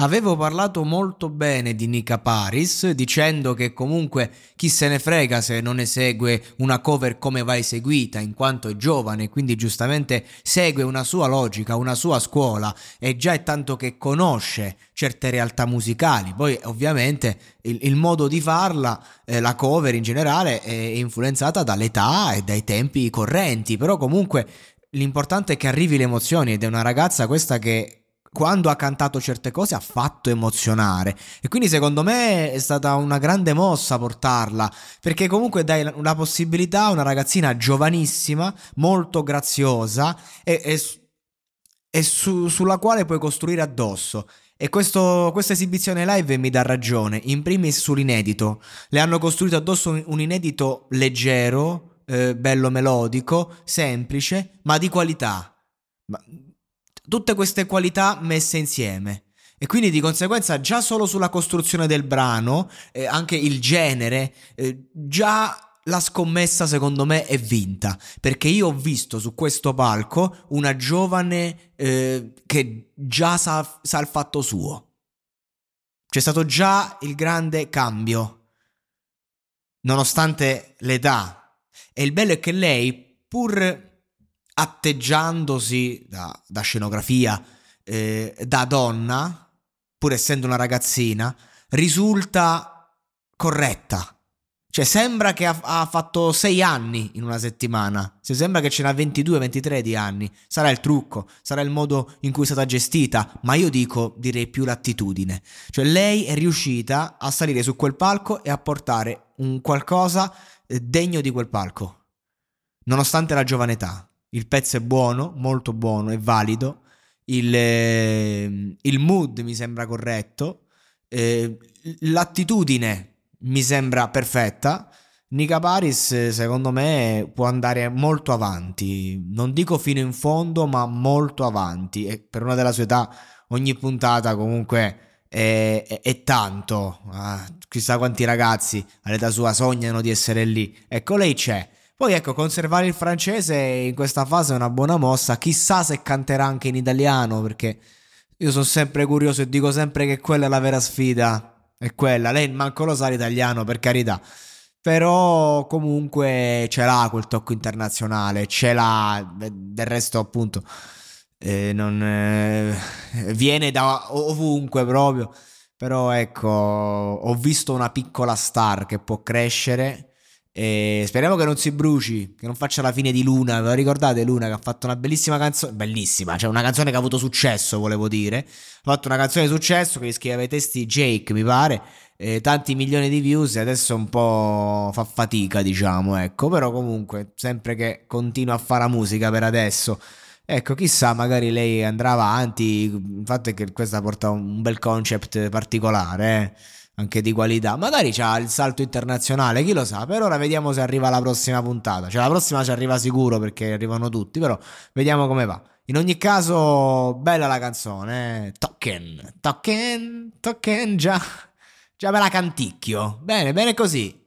Avevo parlato molto bene di Nika Paris, dicendo che comunque chi se ne frega se non esegue una cover come va eseguita, in quanto è giovane, quindi giustamente segue una sua logica, una sua scuola, e già è tanto che conosce certe realtà musicali. Poi ovviamente il, il modo di farla, eh, la cover in generale, è influenzata dall'età e dai tempi correnti, però comunque l'importante è che arrivi le emozioni ed è una ragazza questa che quando ha cantato certe cose ha fatto emozionare. E quindi secondo me è stata una grande mossa portarla perché comunque dai una possibilità a una ragazzina giovanissima molto graziosa e, e, e su, sulla quale puoi costruire addosso. E questo, questa esibizione live mi dà ragione in primis sull'inedito. Le hanno costruito addosso un, un inedito leggero eh, bello melodico semplice ma di qualità. Ma tutte queste qualità messe insieme. E quindi di conseguenza già solo sulla costruzione del brano, eh, anche il genere, eh, già la scommessa secondo me è vinta, perché io ho visto su questo palco una giovane eh, che già sa, sa il fatto suo. C'è stato già il grande cambio, nonostante l'età. E il bello è che lei, pur atteggiandosi da, da scenografia eh, da donna, pur essendo una ragazzina, risulta corretta. Cioè, sembra che ha, ha fatto 6 anni in una settimana. Se sembra che ce n'ha 22-23 di anni. Sarà il trucco, sarà il modo in cui è stata gestita. Ma io dico, direi più l'attitudine. Cioè, lei è riuscita a salire su quel palco e a portare un qualcosa eh, degno di quel palco. Nonostante la giovane età. Il pezzo è buono, molto buono, è valido. Il, eh, il mood mi sembra corretto. Eh, l'attitudine mi sembra perfetta. Nika Paris, secondo me, può andare molto avanti. Non dico fino in fondo, ma molto avanti. E per una della sua età, ogni puntata comunque è, è, è tanto. Ah, chissà quanti ragazzi all'età sua sognano di essere lì. Ecco, lei c'è. Poi ecco, conservare il francese in questa fase è una buona mossa. Chissà se canterà anche in italiano, perché io sono sempre curioso e dico sempre che quella è la vera sfida. È quella. Lei manco lo sa l'italiano, per carità. Però comunque ce l'ha quel tocco internazionale, ce l'ha. Del resto, appunto, eh, non, eh, viene da ovunque proprio. Però ecco, ho visto una piccola star che può crescere e speriamo che non si bruci, che non faccia la fine di Luna. Ve lo ricordate Luna che ha fatto una bellissima canzone? Bellissima, cioè una canzone che ha avuto successo, volevo dire. Ha fatto una canzone di successo che scriveva i testi Jake, mi pare. Eh, tanti milioni di views e adesso un po' fa fatica, diciamo, ecco. Però comunque, sempre che continua a fare la musica per adesso. Ecco, chissà, magari lei andrà avanti. Il fatto è che questa porta un bel concept particolare, eh anche di qualità. Magari c'ha il salto internazionale, chi lo sa. Per ora vediamo se arriva la prossima puntata. Cioè, la prossima ci arriva sicuro perché arrivano tutti, però vediamo come va. In ogni caso, bella la canzone. Eh? Token, token, token, già, già me la canticchio. Bene, bene così.